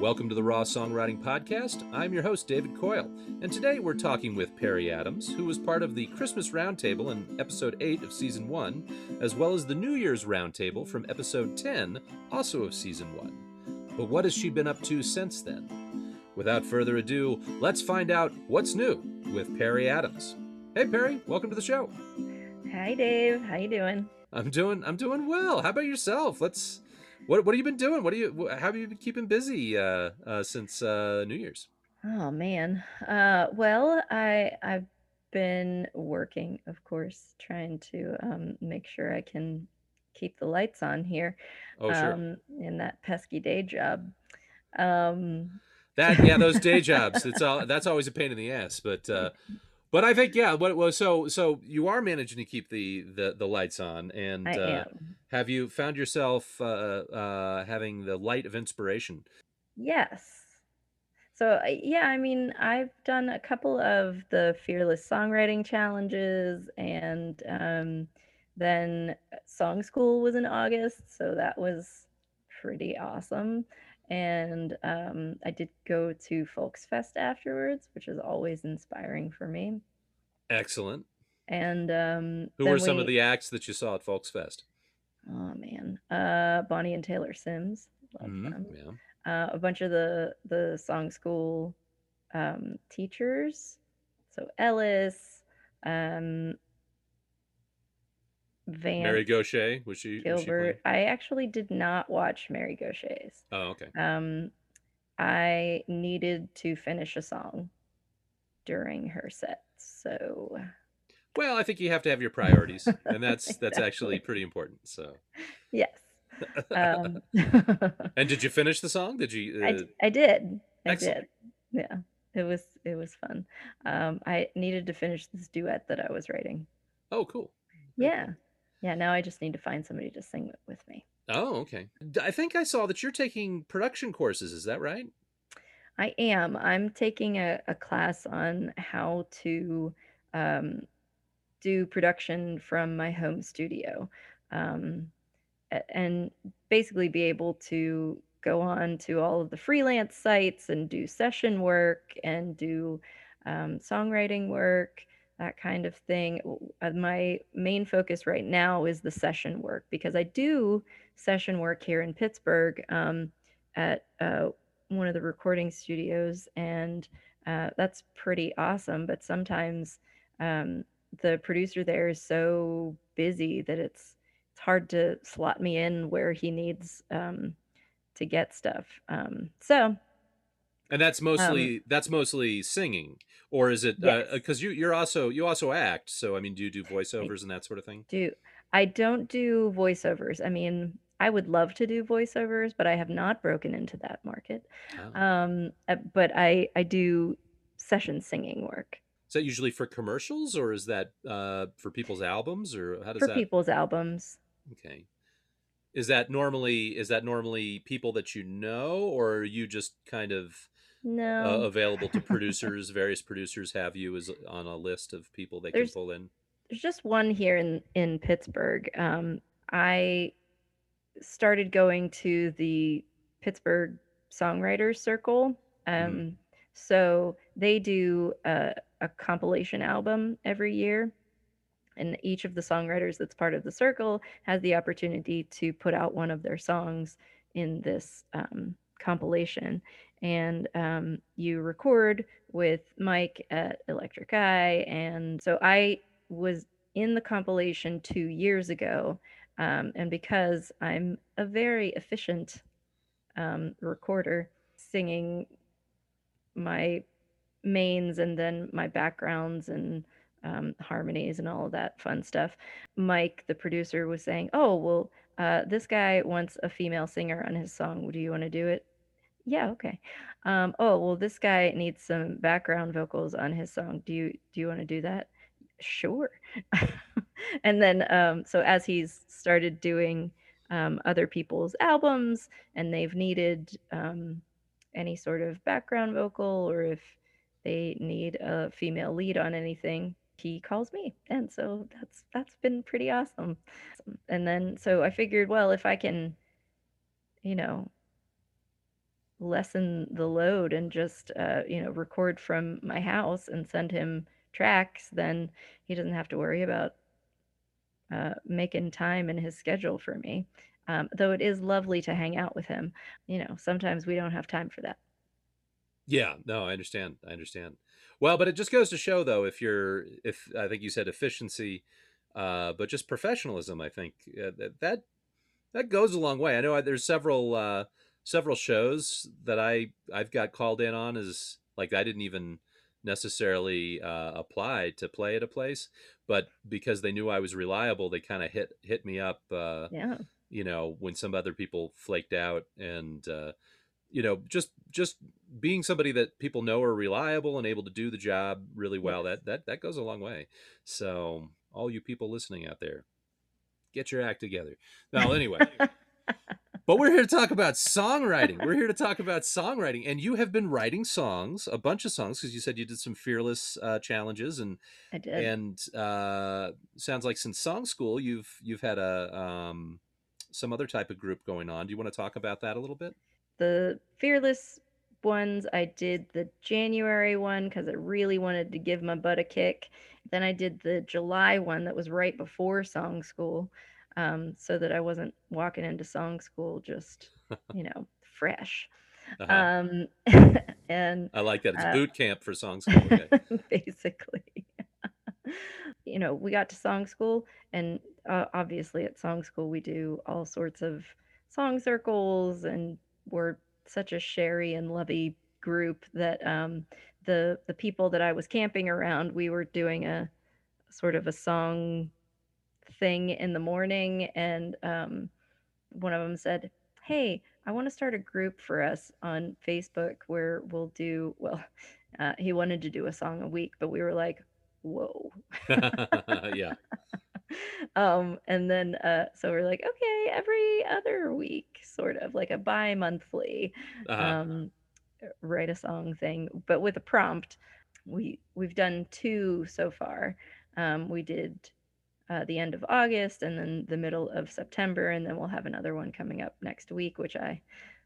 Welcome to the Raw Songwriting Podcast. I'm your host, David Coyle, and today we're talking with Perry Adams, who was part of the Christmas Roundtable in episode 8 of season 1, as well as the New Year's Roundtable from episode 10, also of season 1. But what has she been up to since then? Without further ado, let's find out what's new with Perry Adams. Hey Perry, welcome to the show. Hi Dave, how you doing? I'm doing I'm doing well. How about yourself? Let's what what have you been doing? What do you how have you been keeping busy uh, uh, since uh, New Year's? Oh man. Uh, well, I I've been working, of course, trying to um, make sure I can keep the lights on here. Oh sure. Um, in that pesky day job. Um, that yeah, those day jobs. It's all that's always a pain in the ass, but. Uh, but I think yeah. What well, so so you are managing to keep the the, the lights on, and uh, have you found yourself uh, uh, having the light of inspiration? Yes. So yeah, I mean, I've done a couple of the fearless songwriting challenges, and um, then song school was in August, so that was pretty awesome. And um, I did go to Folksfest afterwards, which is always inspiring for me. Excellent. And um, Who were some we, of the acts that you saw at Folks Fest? oh man, uh, Bonnie and Taylor Sims, love Mhm, them. Yeah. uh, a bunch of the the song school um, teachers. So Ellis, um, Van Mary Gauthier was she? was she? Gilbert. I actually did not watch Mary Gauthier's. Oh, okay. Um, I needed to finish a song during her set, so Well, I think you have to have your priorities, and that's that's actually pretty important. So. yes. Um, and did you finish the song? Did you? I, Uh, d- I did. I excellent. did. Yeah. It was it was fun. Um, I needed to finish this duet that I was writing. oh, cool. Yeah. Yeah, now I just need to find somebody to sing with me. Oh, okay. I think I saw that you're taking production courses. Is that right? I am. I'm taking a, a class on how to um, do production from my home studio um, and basically be able to go on to all of the freelance sites and do session work and do um, songwriting work, that kind of thing. Uh, My main focus right now is the session work because I do session work here in Pittsburgh um, at uh, one of the recording studios, and uh, that's pretty awesome. But sometimes um, the producer there is so busy that it's it's hard to slot me in where he needs um, to get stuff. Um, so And that's um, mostly that's mostly singing, or is it? yes, Because you you're also you also act. So I mean, do you do I voiceovers and that sort of thing? do. I don't do voiceovers. I mean, I would love to do voiceovers, but I have not broken into that market. Oh. Um, uh, but I I do session singing work Is that usually for commercials, or is that uh, for people's albums, or how does for that? people's albums. Okay. Is that normally is that normally people that you know, or are you just kind of uh, No, available to producers? Various producers have you as on a list of people they can pull in. there's just one here in in Pittsburgh. Um, I started going to the Pittsburgh Songwriters Circle. hmm Um, so they do a, a compilation album every year, and each of the songwriters that's part of the circle has the opportunity to put out one of their songs in this um, compilation. And um, you record with Mike at Electric Eye. And so I was in the compilation two years ago. Um, and because I'm a very efficient um, recorder, singing my mains and then my backgrounds and um, harmonies and all of that fun stuff. Mike, the producer, was saying, "Oh, well, uh, this guy wants a female singer on his song. Do you want to do it?" Yeah, okay. Um, oh, well, this guy needs some background vocals on his song. Do you do you want to do that? Sure. and then, um, so as he's started doing um, other people's albums, and they've needed um, any sort of background vocal, or if they need a female lead on anything, he calls me. And so that's that's been pretty awesome. And then so I figured, well, if I can, you know, lessen the load and just uh, you know record from my house and send him tracks, then he doesn't have to worry about uh, making time in his schedule for me. Um, though it is lovely to hang out with him, you know, sometimes we don't have time for that. Yeah, no, I understand. I understand. Well, but it just goes to show, though, if you're, if I think you said efficiency, uh, but just professionalism, I think uh, that that that goes a long way. I know I, there's several uh, several shows that I I've got called in on as like I didn't even necessarily uh, apply to play at a place, but because they knew I was reliable, they kind of hit hit me up. Uh, Yeah. you know, when some other people flaked out, and uh, you know, just just being somebody that people know are reliable and able to do the job really well. Yes. That that that goes a long way. So all you people listening out there, get your act together. Now, anyway. But we're here to talk about songwriting. We're here to talk about songwriting, and you have been writing songs, a bunch of songs, because you said you did some fearless uh, challenges, and I did. and uh, sounds like since song school, you've you've had a um, some other type of group going on. Do you want to talk about that a little bit? the fearless ones i did the january one because i really wanted to give my butt a kick then i did the july one that was right before song school um, so that i wasn't walking into song school just you know fresh Uh-huh. um, and I like that. It's uh, boot camp for song school. Okay. basically you know we got to song school and uh, obviously at song school we do all sorts of song circles and we're such a sherry and lovey group that um, the the people that i was camping around we were doing a sort of a song thing in the morning and um, one of them said hey i want to start a group for us on facebook where we'll do well uh, he wanted to do a song a week but we were like whoa yeah. um and then uh so we're like okay every other week sort of like a bi-monthly Uh-huh. um write a song thing but with a prompt we we've done two so far um we did uh, the end of august and then the middle of september and then we'll have another one coming up next week which i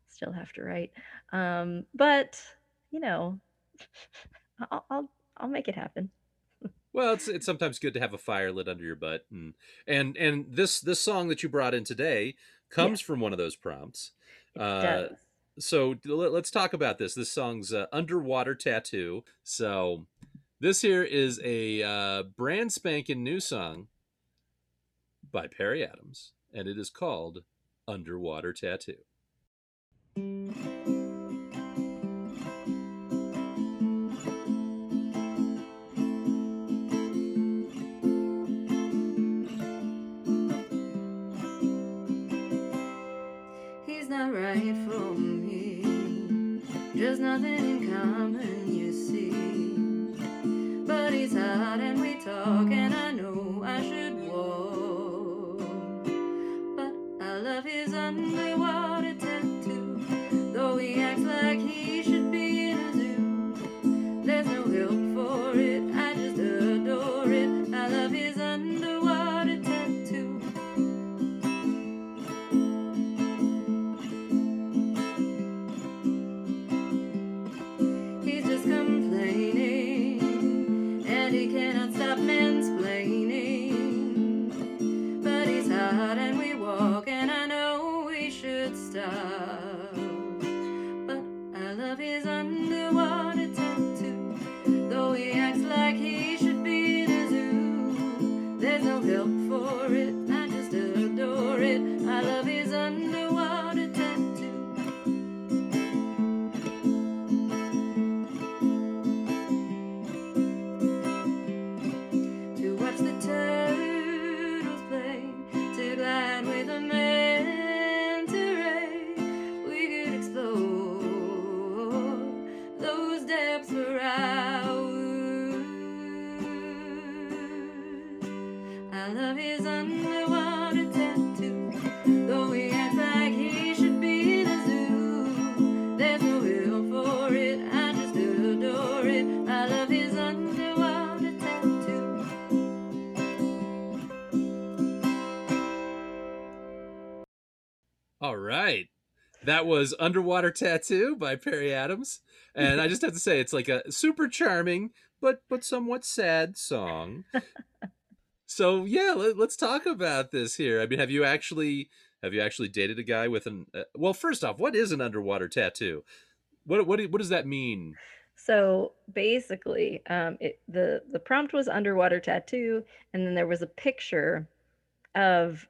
still have to write um but you know i'll i'll, I'll make it happen Well, it's it's sometimes good to have a fire lit under your butt, and and and this this song that you brought in today comes yes from one of those prompts. it Uh, does so let, us talk about this. This song's uh, "Underwater Tattoo." So this here is a uh, brand spanking new song by Perry Adams, and it is called "Underwater Tattoo." He's not right for me. Just nothing in common, you see. But he's hot and we talk, that was Underwater Tattoo by Perry Adams. And I just have to say it's like a super charming but but somewhat sad song. so yeah, let, us talk about this here. I mean, have you actually have you actually dated a guy with an uh, Well, first off, what is an underwater tattoo? What what what does that mean? So basically, um, it, the the prompt was underwater tattoo, and then there was a picture of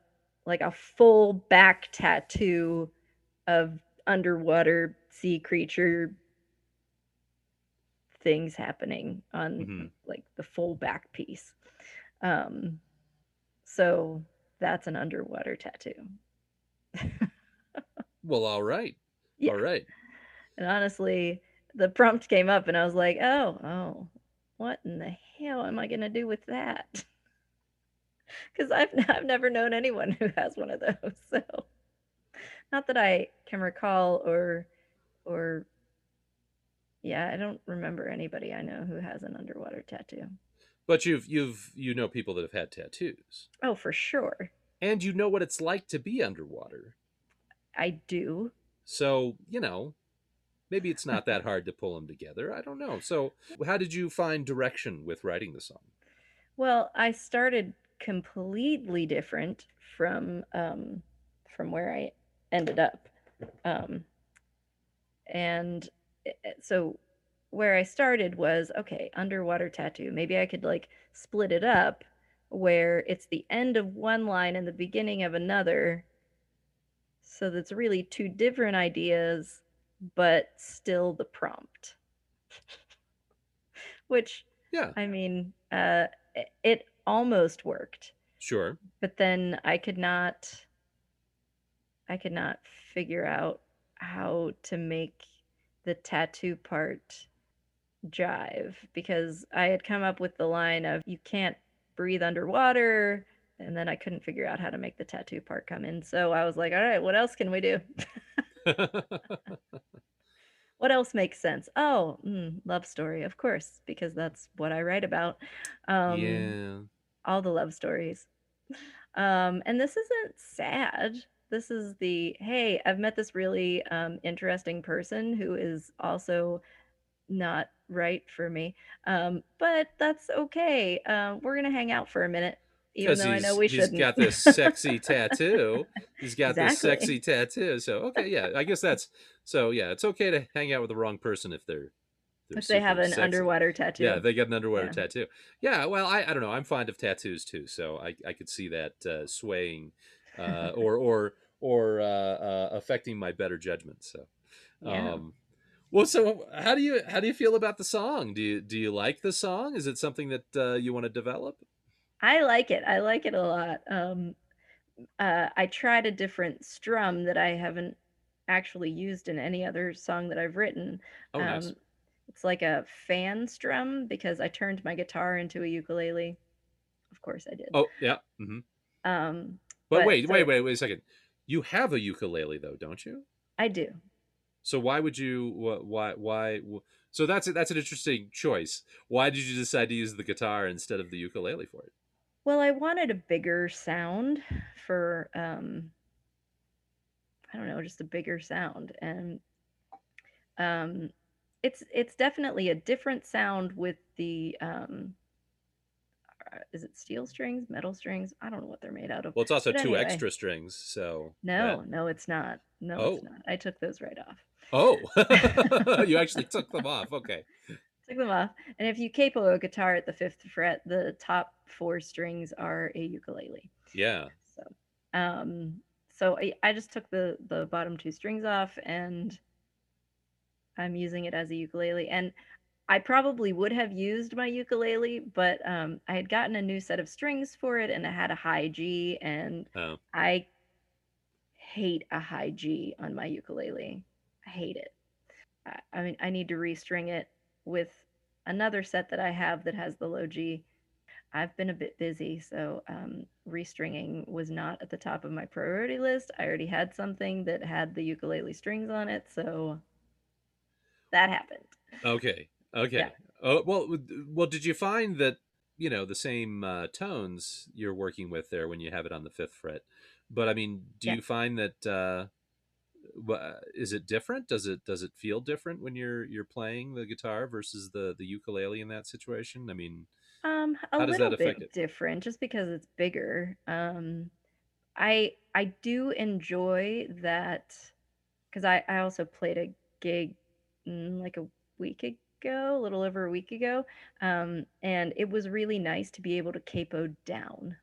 like a full back tattoo of underwater sea creature things happening on mm-hmm. like the full back piece. Um, so that's an underwater tattoo. well, all right. Yeah. All right. And honestly, the prompt came up and I was like, oh, oh, what in the hell am I going to do with that? Because I've, I've never known anyone who has one of those. So, not that I can recall or, or, yeah, I don't remember anybody I know who has an underwater tattoo. But you've, you've, you know people that have had tattoos. Oh, for sure. And you know what it's like to be underwater. I do. So, you know, maybe it's not that hard to pull them together. I don't know. So, how did you find direction with writing the song? Well, I started completely different from um, from where I ended up, um, and eh, eh, so where I started was okay, underwater tattoo. Maybe I could like split it up where it's the end of one line and the beginning of another. So that's really two different ideas but still the prompt. Which, yeah, I mean, uh, it almost worked. Sure. But then I could not, I could not figure out how to make the tattoo part jive because I had come up with the line of you can't breathe underwater and then I couldn't figure out how to make the tattoo part come in. So I was like, all right, what else can we do? what else makes sense? Oh, mm, love story, of course, because that's what I write about. Um, yeah. All the love stories. Um, and this isn't sad. This is the hey, I've met this really um, interesting person who is also not right for me. Um, but that's okay. Uh, we're going to hang out for a minute even though I know we shouldn't. He's got this sexy tattoo. He's got exactly. this sexy tattoo. So okay, yeah, I guess that's so. Yeah, it's okay to hang out with the wrong person if they're. if they have an sexy. underwater tattoo. Yeah, they get an underwater yeah. tattoo. Yeah, well, I, I don't know. I'm fond of tattoos too, so I, I could see that uh, swaying, uh, or or or uh, uh, affecting my better judgment. So, yeah. Um, well, so how do you how do you feel about the song? Do you do you like the song? Is it something that uh, you want to develop? I like it. I like it a lot. Um, uh, I tried a different strum that I haven't actually used in any other song that I've written. Oh, um, nice. It's like a fan strum because I turned my guitar into a ukulele. Of course, I did. Oh, yeah. Mm-hmm. Um, but, but wait, so, wait, wait, wait a second. You have a ukulele though, don't you? I do. So why would you? Why? Why? So that's that's an interesting choice. Why did you decide to use the guitar instead of the ukulele for it? Well, I wanted a bigger sound for um I don't know, just a bigger sound and um it's it's definitely a different sound with the um is it steel strings, metal strings? I don't know what they're made out of. Well, it's also but two anyway. extra strings, so No, yeah. no it's not. No, oh. it's not. I took those right off. Oh. you actually took them off. Okay took them off. And if you capo a guitar at the fifth fret, the top four strings are a ukulele. Yeah. So, um, so I, I just took the the bottom two strings off, and I'm using it as a ukulele. And I probably would have used my ukulele, but um, I had gotten a new set of strings for it, and it had a high G, and oh. I hate a high G on my ukulele. I hate it. I, I mean, I need to restring it with another set that I have that has the low G. I've been a bit busy, so um, restringing was not at the top of my priority list. I already had something that had the ukulele strings on it, so that happened. Okay. Okay. Yeah. Oh well. Well, did you find that you know the same uh, tones you're working with there when you have it on the fifth fret? But I mean, do yeah. you find that uh, is it different? Does it does it feel different when you're you're playing the guitar versus the the ukulele in that situation? I mean, um, a how does that little affect bit it? different just because it's bigger. Um, I I do enjoy that because I I also played a gig mm, like a week ago, a little over a week ago, um, and it was really nice to be able to capo down.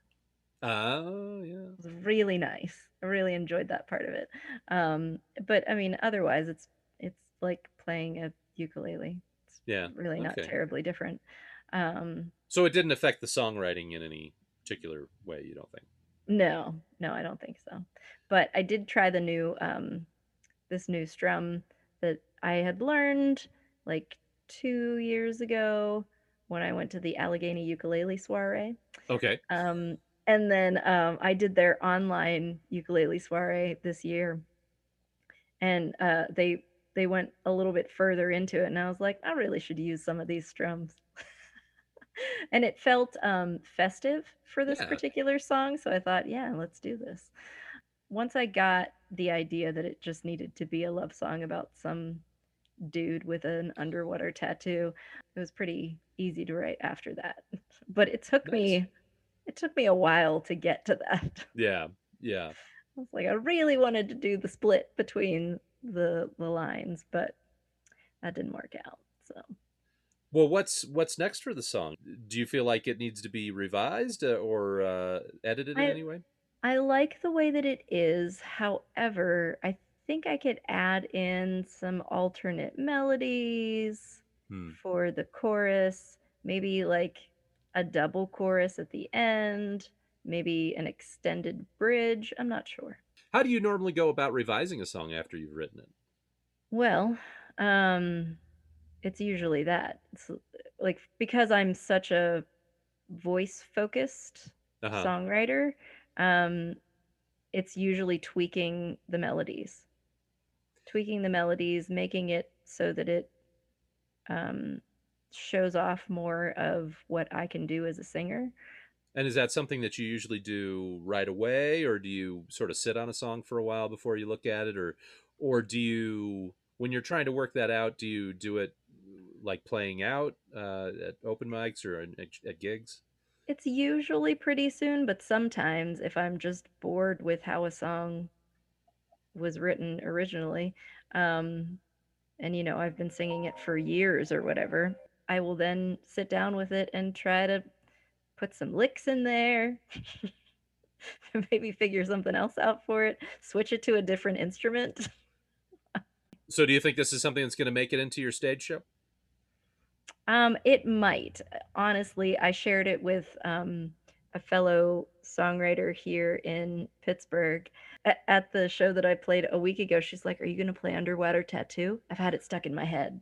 Oh yeah, It was really nice. I really enjoyed that part of it. Um, but I mean, otherwise, it's it's like playing a ukulele. It's yeah. really not Okay. terribly different. Um, So it didn't affect the songwriting in any particular way, you don't think? no, no, I don't think so. But I did try the new um, this new strum that I had learned like two years ago when I went to the Allegheny Ukulele Soiree. Okay. Um, and then um, I did their online ukulele soiree this year, and uh, they they went a little bit further into it, and I was like, I really should use some of these strums. and it felt um, festive for this Yeah. particular song, so I thought, yeah, let's do this. Once I got the idea that it just needed to be a love song about some dude with an underwater tattoo, it was pretty easy to write after that. But it took Nice. me it took me a while to get to that. Yeah. Yeah. I was like, I really wanted to do the split between the the lines, but that didn't work out. So Well, what's what's next for the song? Do you feel like it needs to be revised uh, or uh, edited in any way? I like the way that it is. However, I think I could add in some alternate melodies Hmm. for the chorus, maybe like a double chorus at the end, maybe an extended bridge. I'm not sure. How do you normally go about revising a song after you've written it? Well, um, it's usually that. It's like because I'm such a voice focused Uh huh. songwriter, um, it's usually tweaking the melodies, tweaking the melodies, making it so that it um, shows off more of what I can do as a singer. And is that something that you usually do right away, or do you sort of sit on a song for a while before you look at it, or, or do you, when you're trying to work that out, do you do it like playing out uh, at open mics or at, at gigs? It's usually pretty soon, but sometimes if I'm just bored with how a song was written originally, um, and you know, I've been singing it for years or whatever, I will then sit down with it and try to put some licks in there, maybe figure something else out for it, switch it to a different instrument. So, do you think this is something that's going to make it into your stage show? Um, it might. Honestly, I shared it with um, a fellow songwriter here in Pittsburgh at the show that I played a week ago. She's like, "Are you going to play Underwater Tattoo?" I've had it stuck in my head.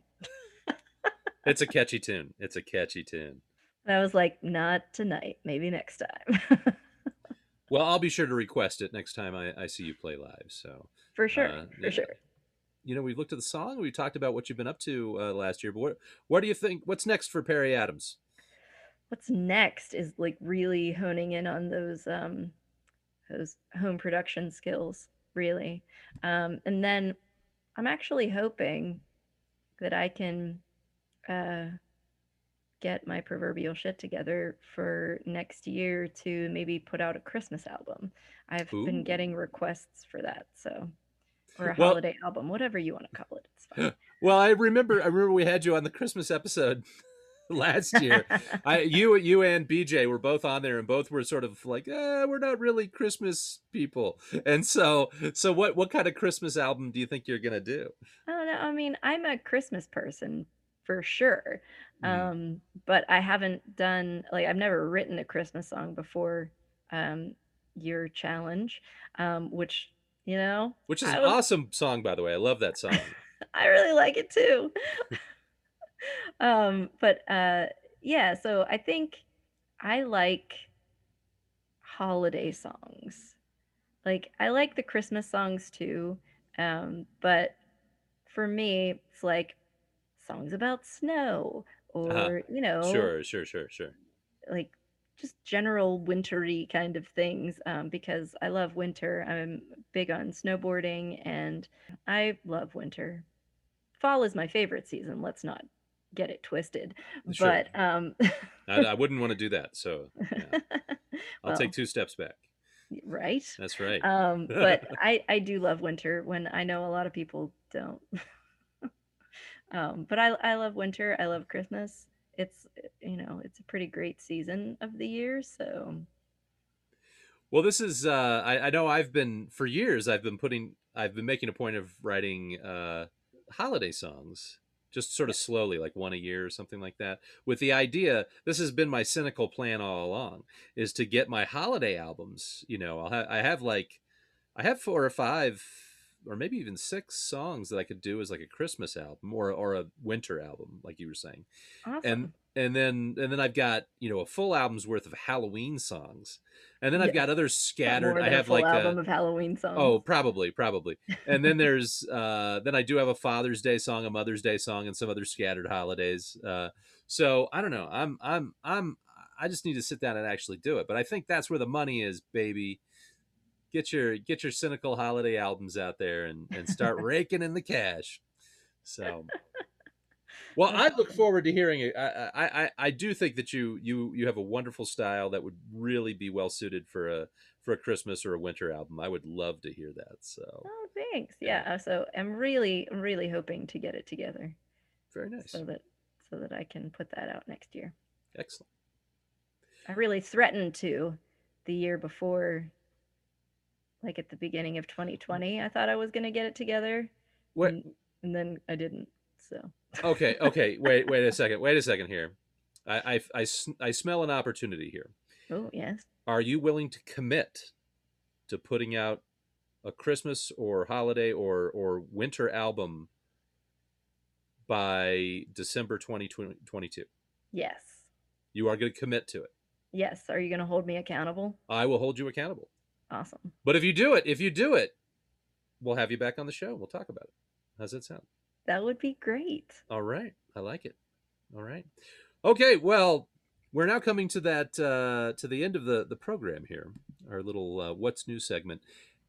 It's a catchy tune. It's a catchy tune. And I was like, "Not tonight. Maybe next time." Well, I'll be sure to request it next time I, I see you play live. So, for sure, uh, for yeah. sure. you know, we've looked at the song. We talked about what you've been up to uh, last year. But what, what do you think? What's next for Perry Adams? What's next is like really honing in on those um, those home production skills, really. Um, and then I'm actually hoping that I can uh, get my proverbial shit together for next year to maybe put out a Christmas album. I've been getting requests for that, so or a Well- holiday album, whatever you want to call it. It's fine. Well, I remember. I remember we had you on the Christmas episode last year. I, you, you and BJ were both on there, and both were sort of like, eh, "We're not really Christmas people." And so, so what? What kind of Christmas album do you think you're gonna do? I don't know. I mean, I'm a Christmas person for sure. Mm. Um, but I haven't done like I've never written a Christmas song before um your challenge. Um, which, you know, Which is I an was- awesome song, by the way. I love that song. I really like it too. um, but uh yeah, so I think I like holiday songs. Like I like the Christmas songs too. Um, but for me, it's like songs about snow or, Uh-huh. you know, Sure, sure, sure, sure. like just general wintry kind of things um, because I love winter. I'm big on snowboarding and I love winter. Fall is my favorite season. Let's not get it twisted. Sure. But um, I, I wouldn't want to do that. So yeah. I'll well, take two steps back. right. That's right. Um, but I I do love winter when I know a lot of people don't. um, but I I love winter. I love Christmas. It's you know it's a pretty great season of the year. So Well, this is uh I, I know I've been for years I've been putting I've been making a point of writing uh holiday songs just sort of slowly like one a year or something like that with the idea this has been my cynical plan all along is to get my holiday albums you know I'll ha- I have like I have four or five or maybe even six songs that I could do as like a Christmas album or or a winter album like you were saying awesome. and and then and then I've got you know a full album's worth of Halloween songs, and then I've Yeah. got others Got scattered. I have full like album a of Halloween songs. oh probably probably, and then there's uh then I do have a Father's Day song, a Mother's Day song, and some other scattered holidays. Uh, so I don't know. I'm I'm I'm I just need to sit down and actually do it. But I think that's where the money is, baby. Get your get your cynical holiday albums out there and and start raking in the cash. So well, I look forward to hearing it. I, I, I, I do think that you, you, you have a wonderful style that would really be well suited for a, for a Christmas or a winter album. I would love to hear that. So Oh, thanks. Yeah. Yeah. So I'm really, really hoping to get it together very nice, so that so that I can put that out next year. excellent. I really threatened to the year before, like at the beginning of mm. 2020. I thought I was gonna get it together, What? and, and then I didn't. So Okay, okay. Wait, wait a second. Wait a second here. I, I, I smell an opportunity here. oh yes, Are you willing to commit to putting out a Christmas or holiday or or winter album by December 2022? yes, You are going to commit to it. yes. Are you gonna hold me accountable? I will hold you accountable. Awesome. But if you do it, if you do it, we'll have you back on the show. We'll talk about it. How's that sound? That would be great. All right. I like it. All right. Okay. Well, we're now coming to that uh, to the end of the the program here. Our little uh, what's new segment.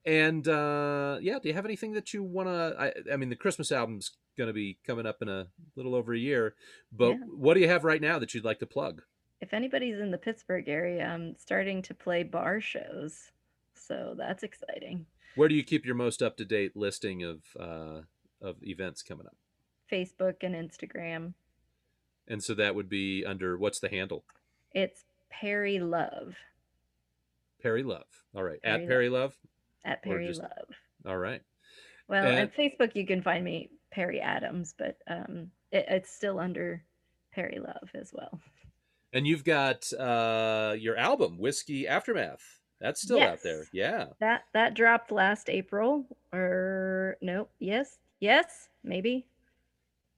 And uh, yeah, do you have anything that you want to? I, I mean, the Christmas album's going to be coming up in a little over a year. But Yeah. what do you have right now that you'd like to plug? If anybody's in the Pittsburgh area, I'm starting to play bar shows, so that's exciting. Where do you keep your most up to date listing of uh, of events coming up? Facebook and Instagram. And so that would be under what's the handle? It's Perry Love Perry Love. All right. Perry At Perry Love. at Perry just- Love. All right. Well, And- at Facebook you can find me Perry Adams, but um, it, it's still under Perry Love as well. And you've got uh, your album, Whiskey Aftermath. That's still out there. Yeah. That that dropped last April, or no? Yes, yes, maybe.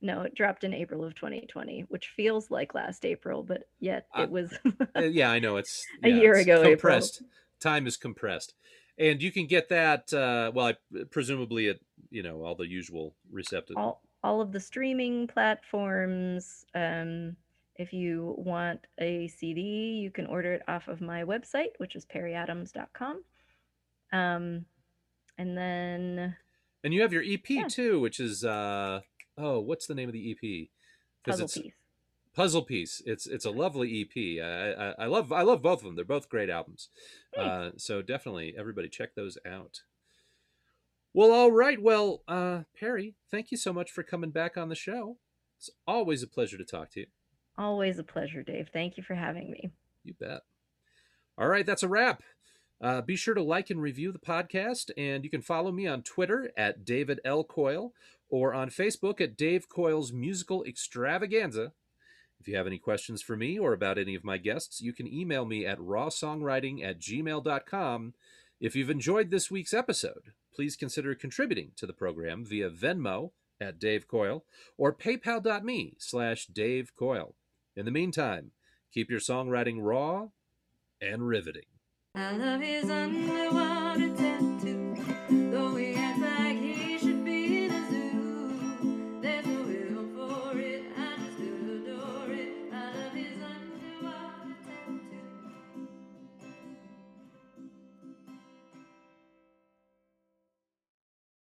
No, it dropped in April of 2020, which feels like last April, but yet it was. Uh, yeah, I know. It's A year it's ago, April. Compressed. Time is compressed. And you can get that, uh, well, I, presumably at, you know, all the usual receptive. all all of the streaming platforms. Um, if you want a CD, you can order it off of my website, which is perryadams.com. Um, and then And you have your EP Yeah. too, which is, uh, oh, what's the name of the EP? puzzle it's piece. Puzzle Piece. It's it's a lovely EP. I, I, I love I love both of them. They're both great albums. Uh, so definitely everybody check those out. Well, all right. Well, uh, Perry, thank you so much for coming back on the show. It's always a pleasure to talk to you. Always a pleasure, Dave. Thank you for having me. You bet. All right, that's a wrap. Uh, be sure to like and review the podcast, and you can follow me on Twitter at David L. Coyle or on Facebook at Dave Coyle's Musical Extravaganza. If you have any questions for me or about any of my guests, you can email me at rawsongwriting at gmail.com. If you've enjoyed this week's episode, please consider contributing to the program via Venmo at Dave Coyle or paypal.me slash Dave Coyle. In the meantime, keep your songwriting raw and riveting.